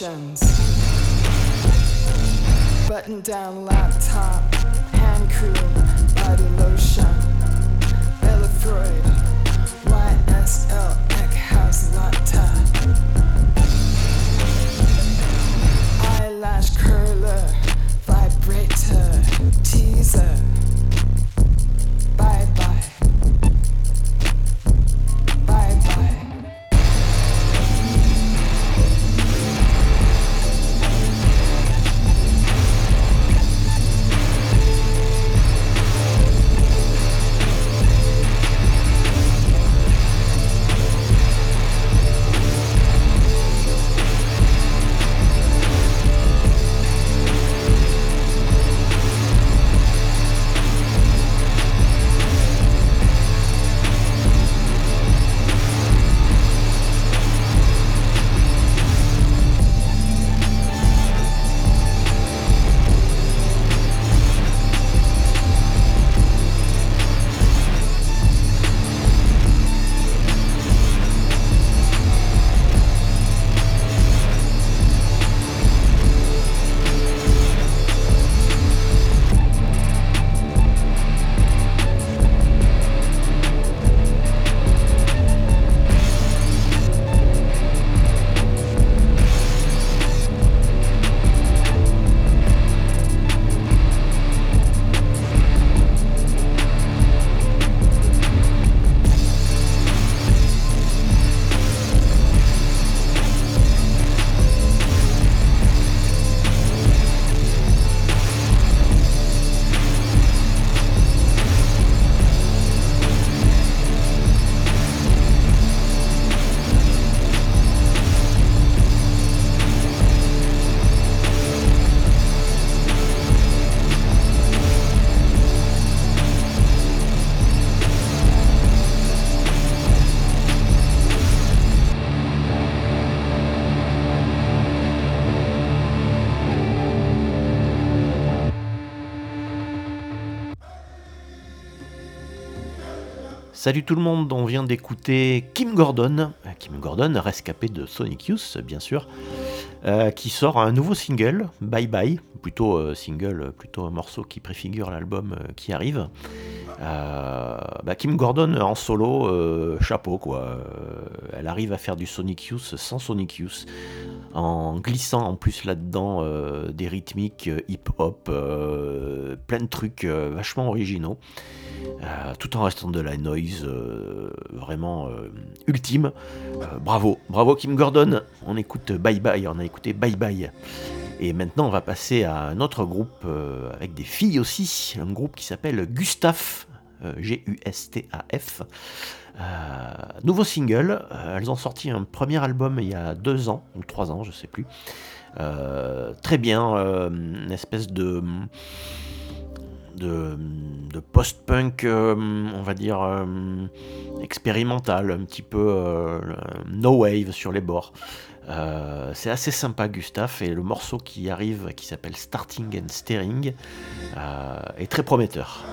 medications, button down laptop, hand cream, Salut tout le monde, on vient d'écouter Kim Gordon, euh, Kim Gordon, rescapé de Sonic Youth bien sûr, euh, qui sort un nouveau single, Bye Bye, plutôt euh, single, plutôt un morceau qui préfigure l'album qui arrive. Bah, Kim Gordon en solo, chapeau quoi. Elle arrive à faire du Sonic Youth sans Sonic Youth, en glissant en plus là-dedans des rythmiques hip-hop, plein de trucs vachement originaux. Euh, tout en restant de la noise euh, vraiment euh, ultime. Bravo, bravo Kim Gordon. On écoute Bye Bye, on a écouté Bye Bye. Et maintenant, on va passer à un autre groupe avec des filles aussi, un groupe qui s'appelle Gustaf, G-U-S-T-A-F. Nouveau single, elles ont sorti un premier album il y a deux ans, ou trois ans, je sais plus. Très bien, une espèce de de, de post-punk, euh, on va dire, euh, expérimental, un petit peu euh, no wave sur les bords. C'est assez sympa, Gustave, et le morceau qui arrive, qui s'appelle Starting and Steering, euh, est très prometteur.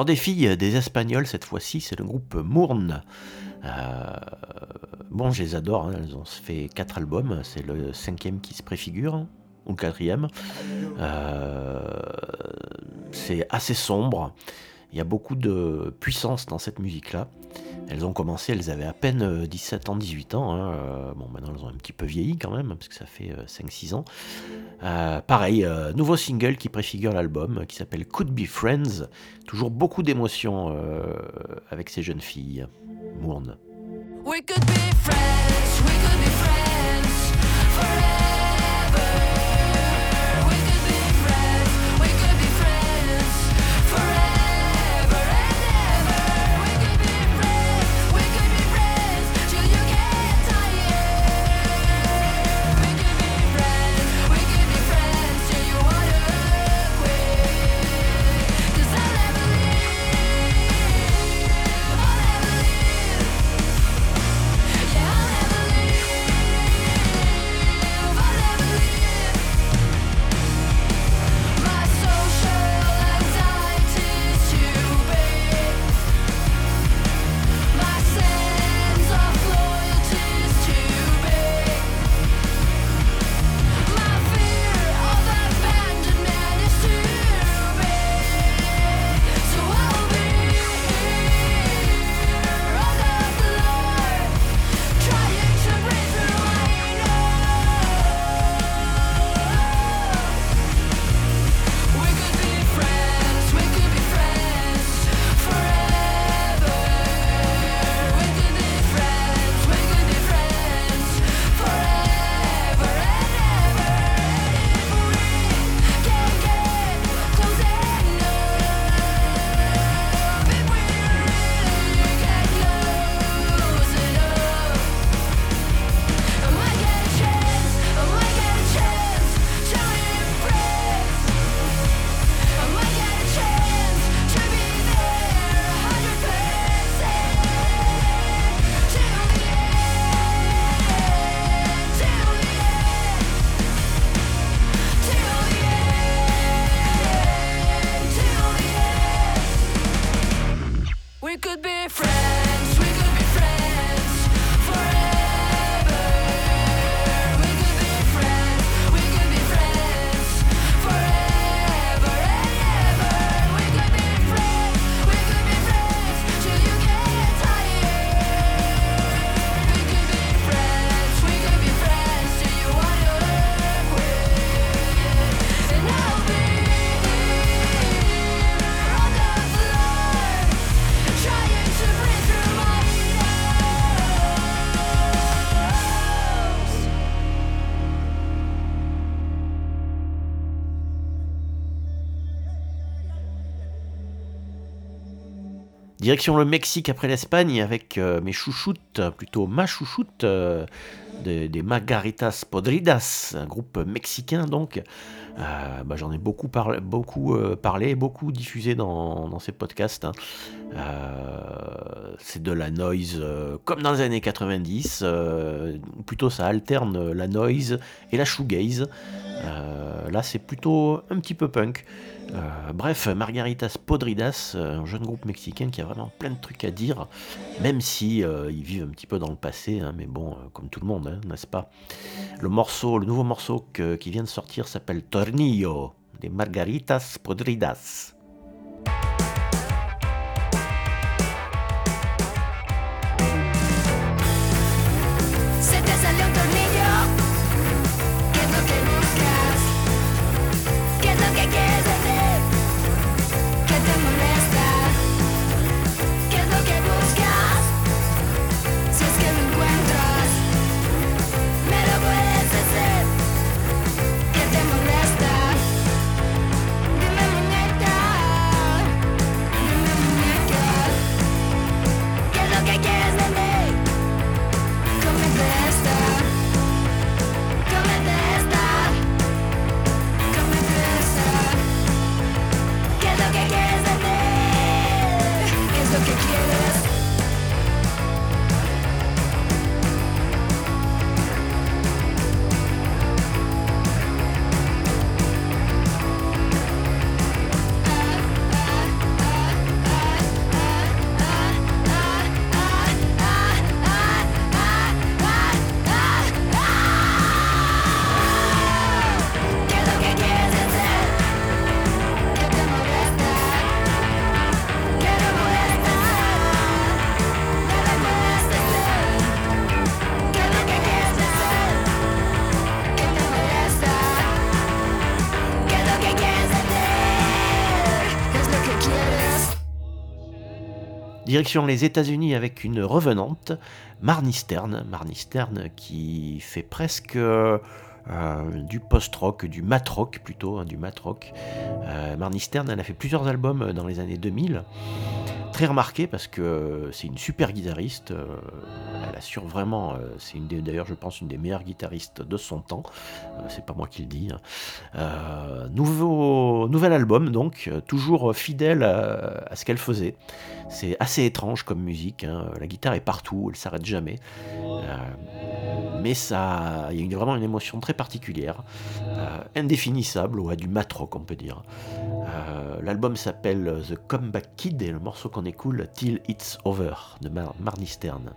Encore des filles, des Espagnols cette fois-ci, c'est le groupe Mourne. Euh, bon, je les adore, hein, elles ont fait quatre albums, c'est le cinquième qui se préfigure, ou le quatrième. Euh, c'est assez sombre, il y a beaucoup de puissance dans cette musique-là. Elles ont commencé, elles avaient à peine 17 ans, 18 ans. Hein, euh, bon, maintenant elles ont un petit peu vieilli quand même, parce que ça fait 5-6 ans. pareil, nouveau single qui préfigure l'album, qui s'appelle Could Be Friends. Toujours beaucoup d'émotions avec ces jeunes filles. Mourne. We could be friends, we could be friends Direction le Mexique après l'Espagne avec euh, mes chouchoutes, plutôt ma chouchoute, euh, des, Margaritas Podridas, un groupe mexicain donc. Euh, bah, j'en ai beaucoup, parlé, beaucoup, diffusé dans, ces podcasts. Hein. C'est de la noise comme dans les années 90, plutôt ça alterne la noise et la shoegaze. là c'est plutôt un petit peu punk. Euh, bref, Margaritas Podridas, un jeune groupe mexicain qui a vraiment plein de trucs à dire, même si euh, ils vivent un petit peu dans le passé, hein, mais bon, euh, comme tout le monde, hein, n'est-ce pas? Le morceau, le nouveau morceau qui vient de sortir s'appelle Tornillo, des Margaritas Podridas. Direction les États-Unis avec une revenante, Marnie Stern. Marnie Stern qui fait presque euh, du post-rock, du mat-rock plutôt, hein, du mat-rock. Euh, Marnie Stern, elle a fait plusieurs albums dans les années 2000 très remarqué parce que c'est une super guitariste. euh, elle assure vraiment, c'est d'ailleurs je pense une des meilleures guitaristes de son temps. C'est pas moi qui le dis. hein. Nouveau, nouvel album donc, toujours fidèle à ce qu'elle faisait. C'est assez étrange comme musique. hein. La guitare est partout, elle s'arrête jamais. Euh, mais ça, il y a vraiment une émotion très particulière, euh, indéfinissable, ouais, du mat rock on peut dire. Euh, L'album s'appelle The Comeback Kid et le morceau qu'on écoule Till It's Over de Mar Marnie Stern.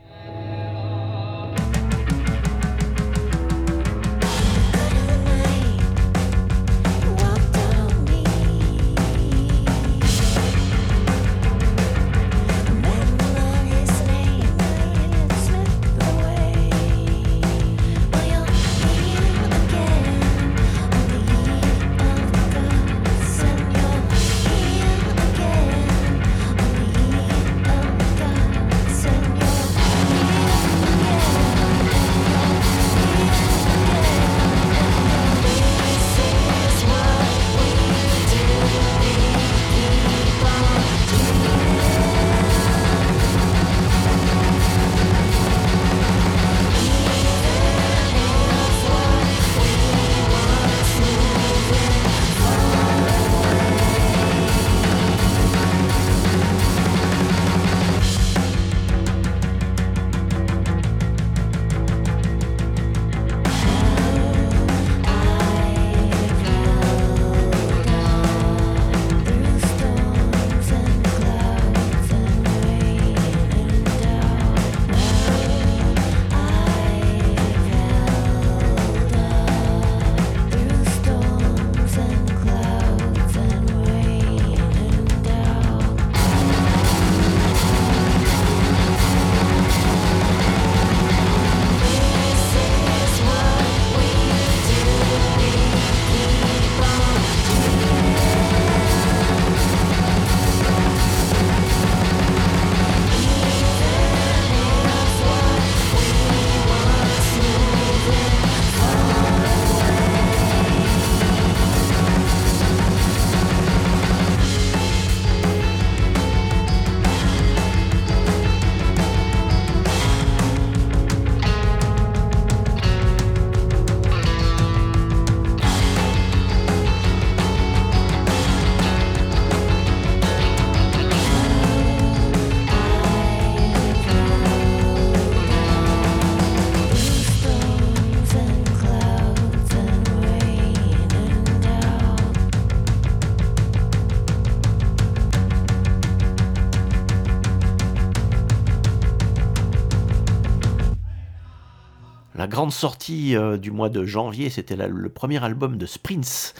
Sortie euh, du mois de janvier, c'était le premier album de Sprints.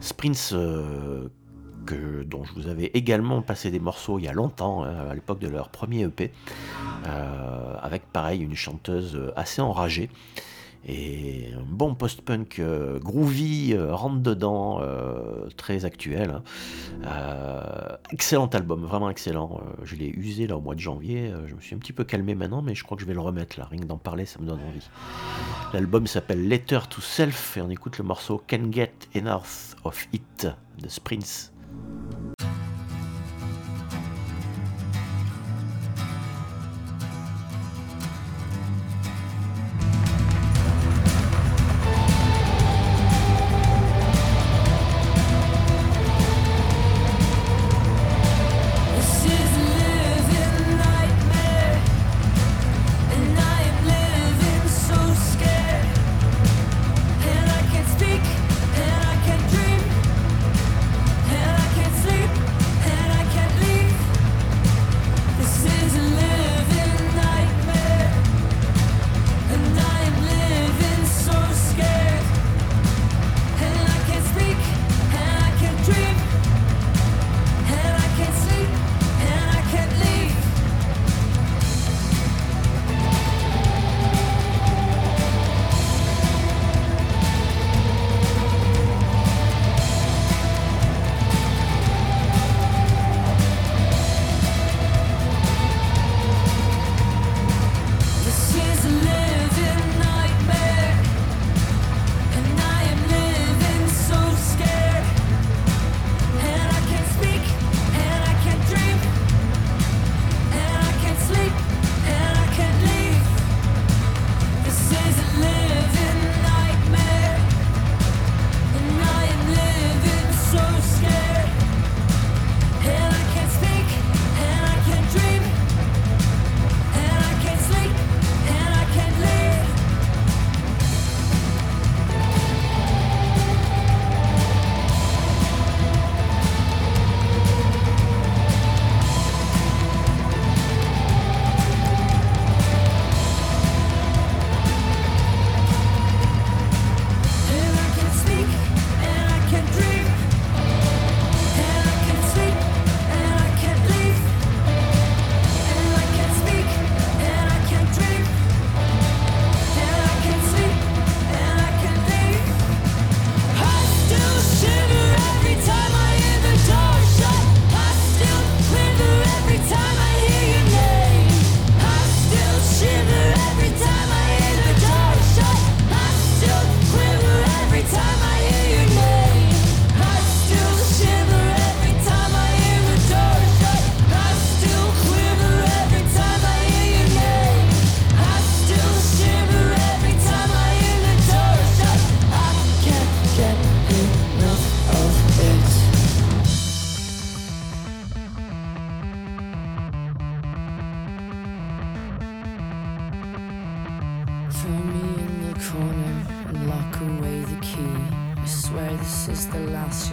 Sprints euh, que, dont je vous avais également passé des morceaux il y a longtemps, hein, à l'époque de leur premier EP, euh, avec pareil une chanteuse assez enragée. Et un bon post-punk euh, groovy, euh, rentre dedans, euh, très actuel. hein. Euh, excellent album, vraiment excellent. Je l'ai usé là au mois de janvier. Je me suis un petit peu calmé maintenant, mais je crois que je vais le remettre là. Rien que d'en parler, ça me donne envie. L'album s'appelle Letter to Self et on écoute le morceau Can Get Enough of It de Sprints.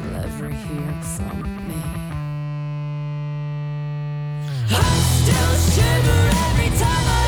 You'll ever hear from me. I still shiver every time I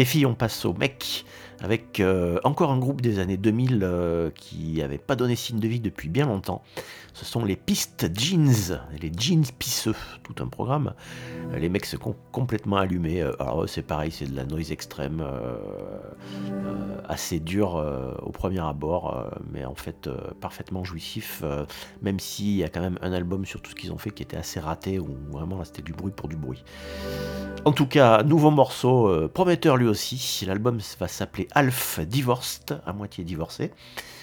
les filles, on passe aux mecs avec euh, encore un groupe des années 2000 euh, qui n'avait pas donné signe de vie depuis bien longtemps. Ce sont les Pistes Jeans, les jeans pisseux, tout un programme. Les mecs se sont complètement allumés. Euh, Alors c'est pareil, c'est de la noise extrême, assez dur euh, au premier abord, mais en fait parfaitement jouissif. même s'il y a quand même un album sur tout ce qu'ils ont fait qui était assez raté, où vraiment là c'était du bruit pour du bruit. En tout cas, nouveau morceau, euh, prometteur lui aussi. L'album va s'appeler Alf Divorced, à moitié divorcé.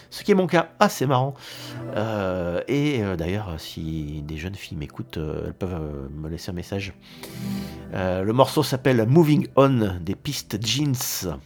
Ce qui est mon cas, assez marrant. Euh, et euh, d'ailleurs, si des jeunes filles m'écoutent, elles peuvent me laisser un message. Le morceau s'appelle Moving On des pistes Jeans.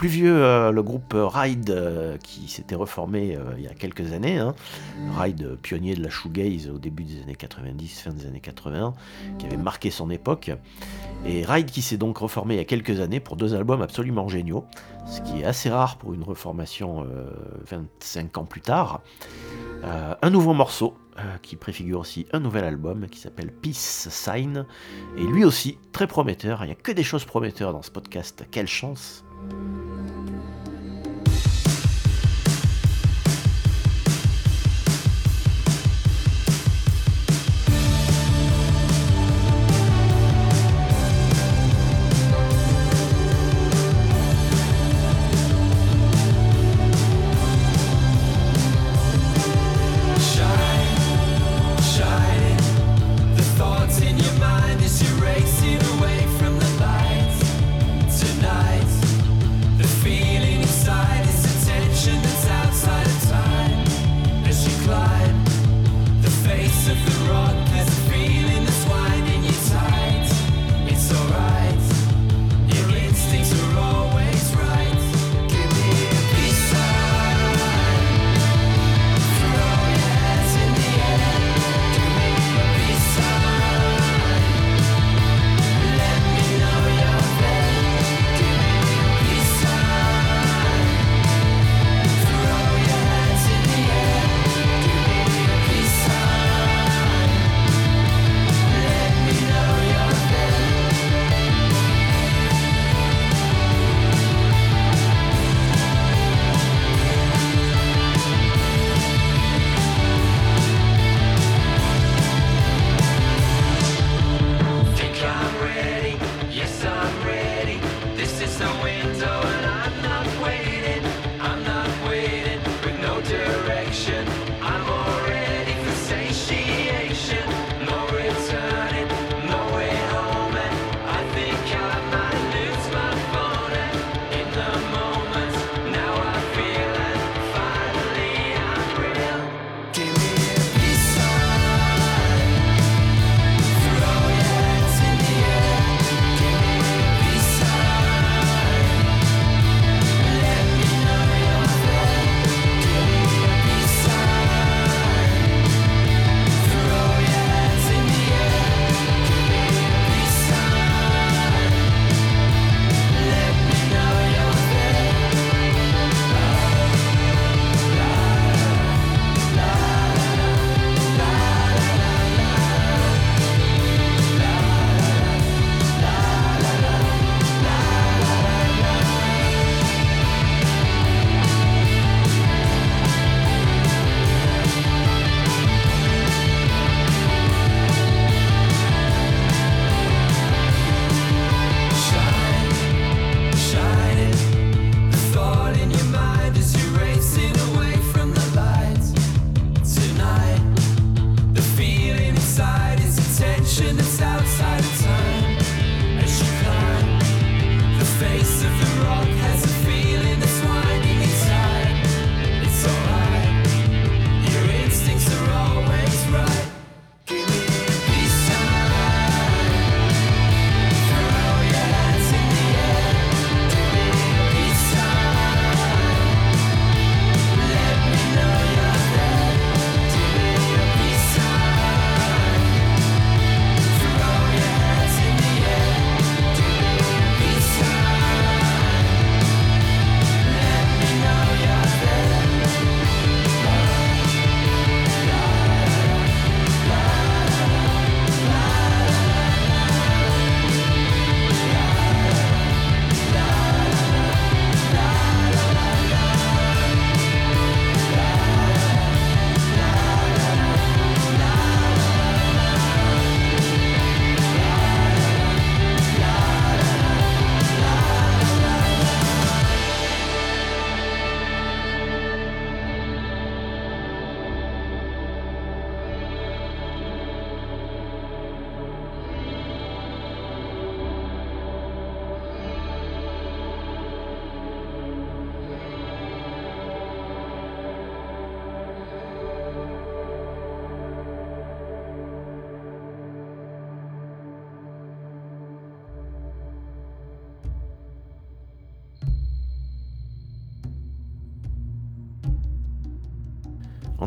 Plus vieux, euh, le groupe Ride euh, qui s'était reformé euh, il y a quelques années. hein. Ride, euh, pionnier de la shoegaze au début des années 90, fin des années 80, qui avait marqué son époque. Et Ride qui s'est donc reformé il y a quelques années pour deux albums absolument géniaux, ce qui est assez rare pour une reformation euh, 25 ans plus tard. Euh, un nouveau morceau euh, qui préfigure aussi un nouvel album qui s'appelle Peace Sign. Et lui aussi, très prometteur. Il n'y a que des choses prometteurs dans ce podcast. Quelle chance!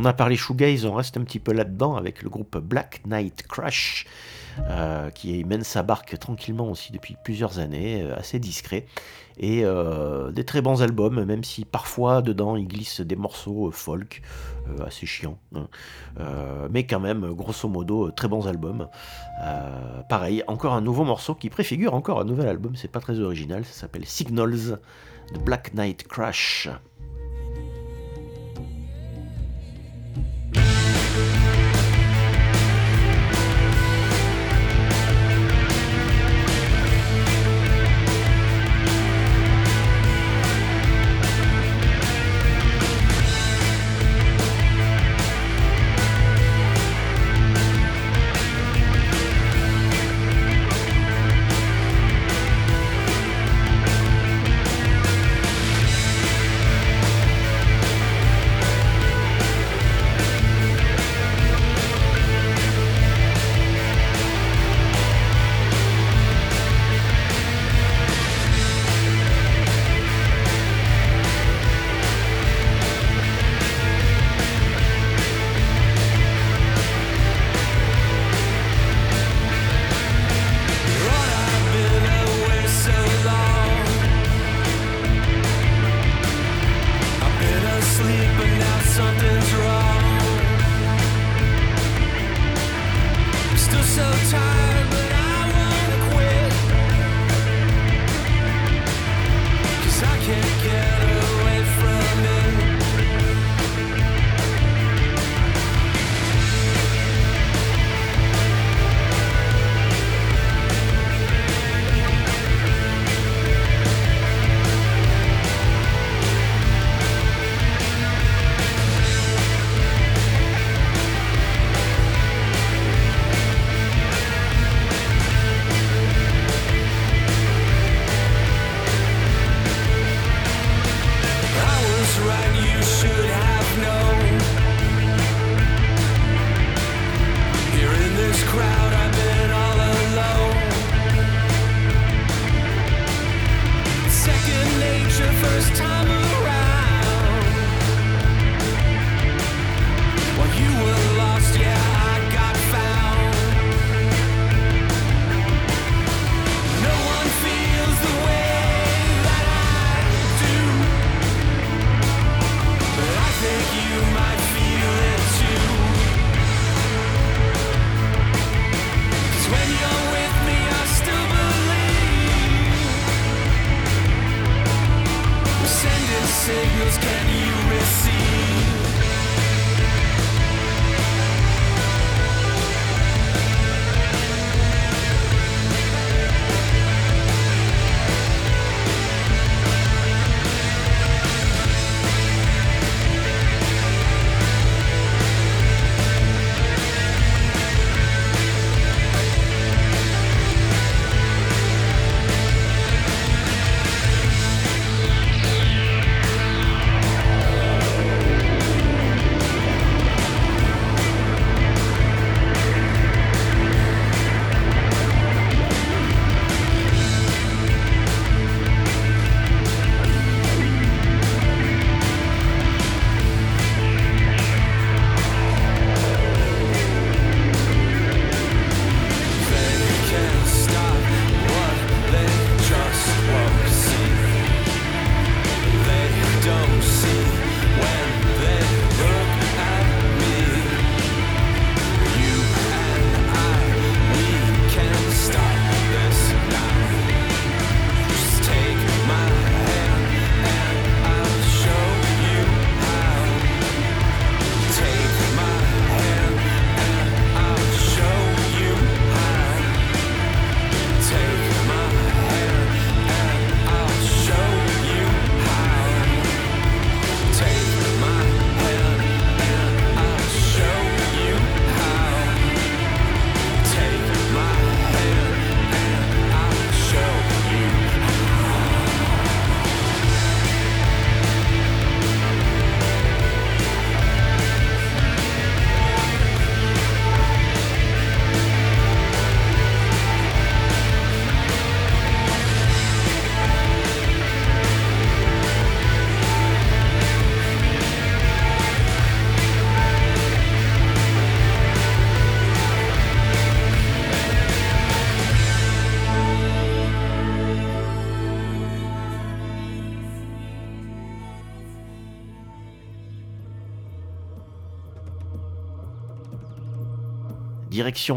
On a parlé shoegaze, on reste un petit peu là-dedans avec le groupe Black Knight Crash, euh, qui mène sa barque tranquillement aussi depuis plusieurs années, euh, assez discret, et euh, des très bons albums, même si parfois dedans il glisse des morceaux folk, assez chiants, hein. Mais quand même, grosso modo, très bons albums. Pareil, encore un nouveau morceau qui préfigure encore un nouvel album, c'est pas très original, ça s'appelle Signals de Black Knight Crash.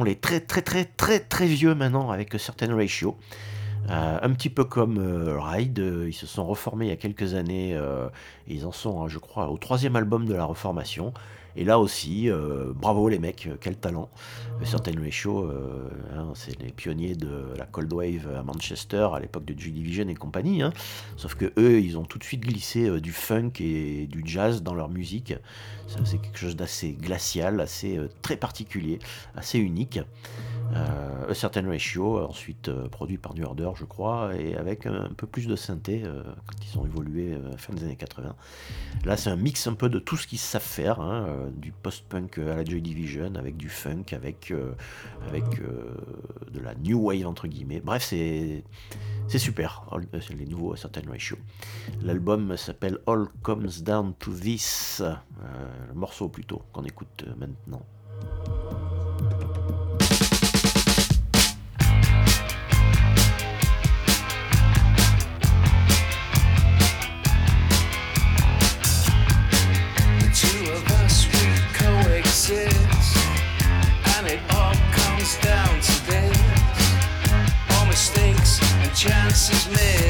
Les très très très très très vieux maintenant avec certaines ratios. Euh, un petit peu comme euh, Ride, euh, ils se sont reformés il y a quelques années, ils en sont, hein, je crois, au troisième album de la reformation. Et là aussi, euh, bravo les mecs, euh, quel talent. Certain Ratio, euh, hein, c'est les pionniers de la Cold Wave à Manchester à l'époque de Joy Division et compagnie. hein. Sauf que eux, ils ont tout de suite glissé euh, du funk et du jazz dans leur musique. C'est quelque chose d'assez glacial, assez très particulier, assez unique. Euh, A Certain Ratio, ensuite euh, produit par New Order, je crois, et avec un, peu plus de synthé euh, quand ils ont évolué euh, fin des années 80. Là, c'est un mix un peu de tout ce qu'ils savent faire, hein, euh, du post-punk à la Joy Division, avec du funk, avec, euh, avec euh, de la new wave entre guillemets. Bref, c'est c'est super. Euh, les nouveaux A Certain Ratio. L'album s'appelle All Comes Down to This, euh, le morceau plutôt qu'on écoute euh, maintenant. This is me.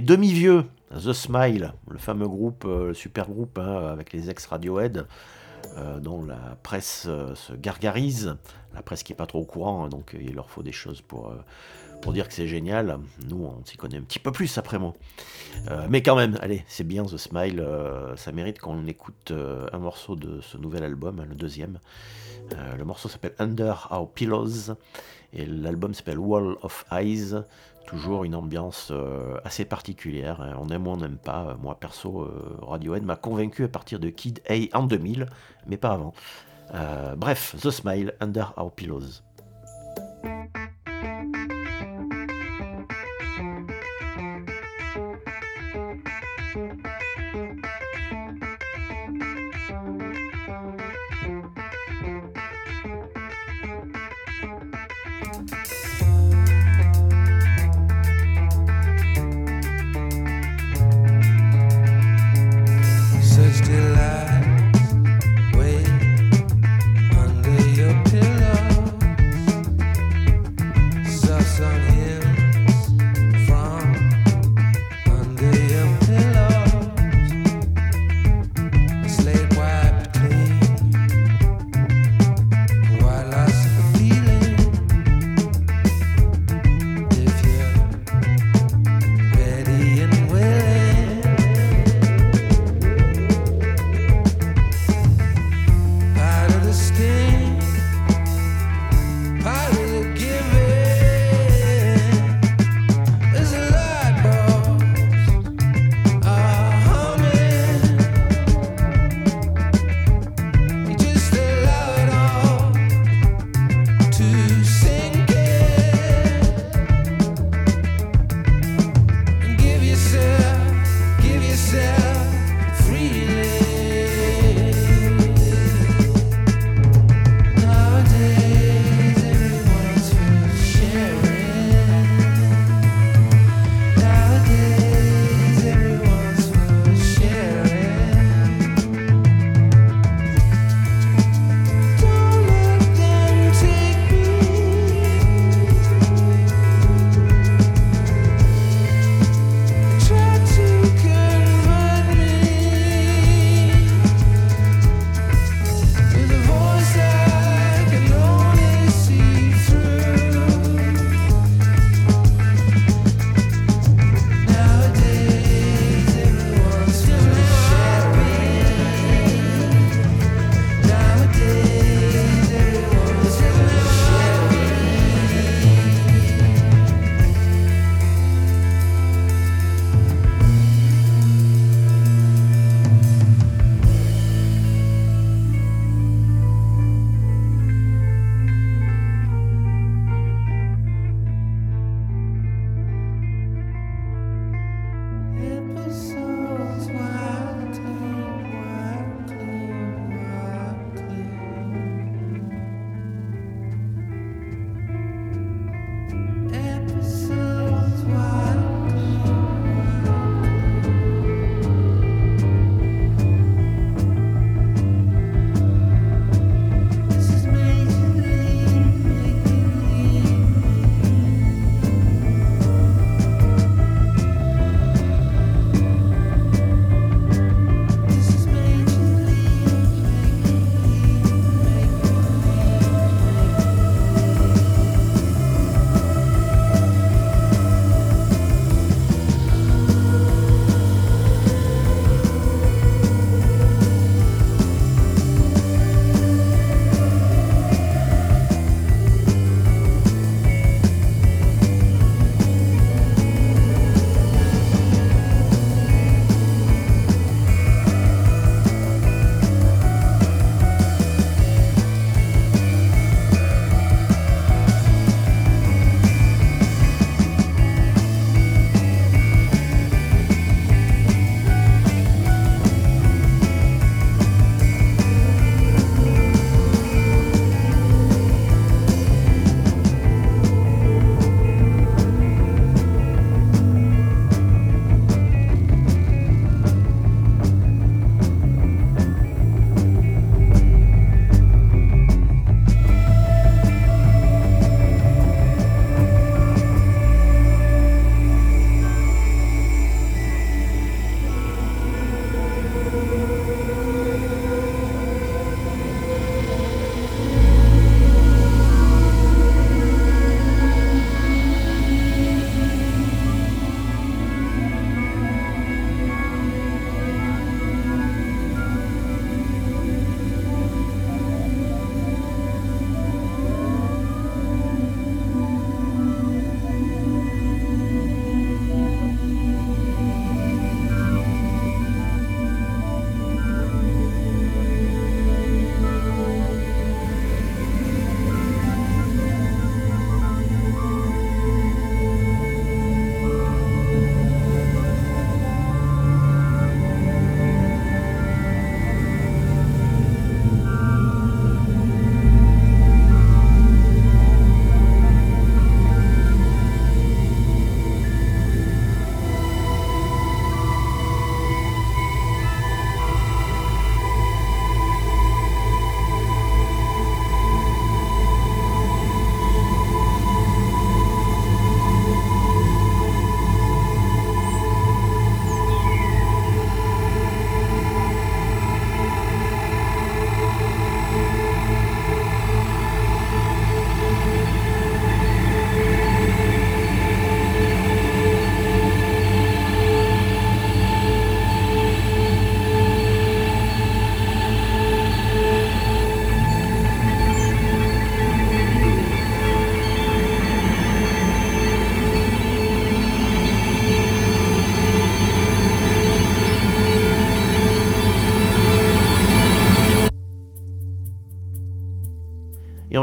Demi-vieux, The Smile, le fameux groupe, euh, le super groupe hein, avec les ex-Radiohead, euh, dont la presse euh, se gargarise, la presse qui est pas trop au courant, hein, donc il leur faut des choses pour, pour dire que c'est génial. Nous, on s'y connaît un petit peu plus après moi. Euh, mais quand même, allez, c'est bien The Smile, euh, ça mérite qu'on écoute euh, un morceau de ce nouvel album, le deuxième. Le morceau s'appelle Under Our Pillows et l'album s'appelle Wall of Eyes. Toujours une ambiance assez particulière. hein. On aime ou on n'aime pas. Moi perso, Radiohead m'a convaincu à partir de Kid A en 2000, mais pas avant. Bref, The Smile, Under Our Pillows.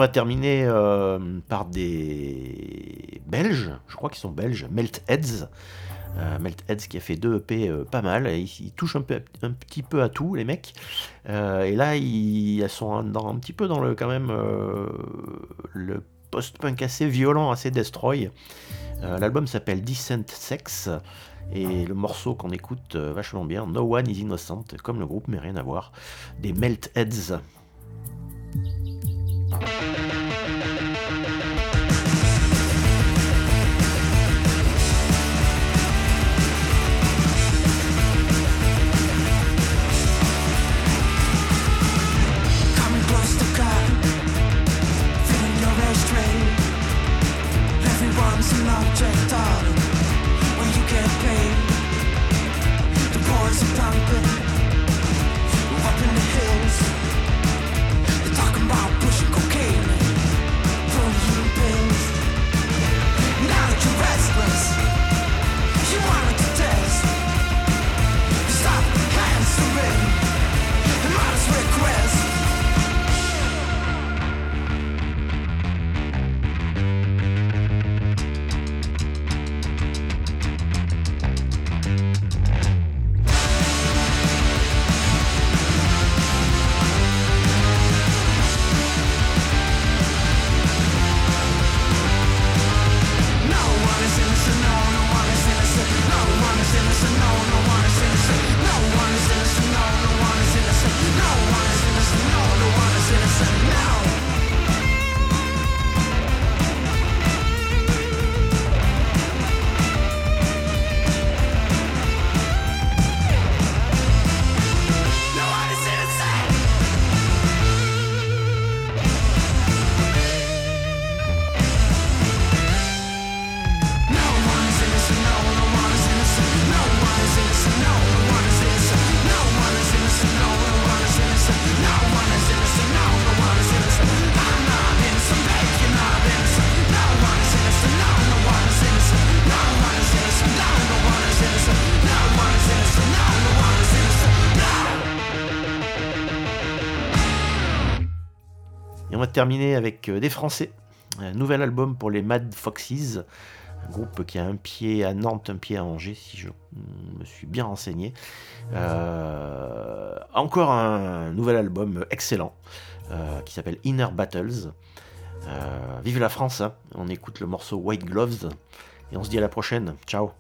Va terminer euh, par des Belges, je crois qu'ils sont belges, Melt Heads. Euh, Melt qui a fait deux EP euh, pas mal, ils, touchent un, petit peu à tout les mecs. Euh, et là ils, sont un petit peu dans le quand même euh, le post-punk assez violent, assez destroy. L'album s'appelle Decent Sex. Et le morceau qu'on écoute vachement bien, No One is Innocent, comme le groupe, mais rien à voir, des Melt Heads. Terminer avec euh, des Français. Un nouvel album pour les Mad Foxes, un groupe qui a un pied à Nantes, un pied à Angers, si je me suis bien renseigné. Euh, encore un nouvel album excellent euh, qui s'appelle Inner Battles. Vive la France, hein. on écoute le morceau White Gloves et on se dit à la prochaine. Ciao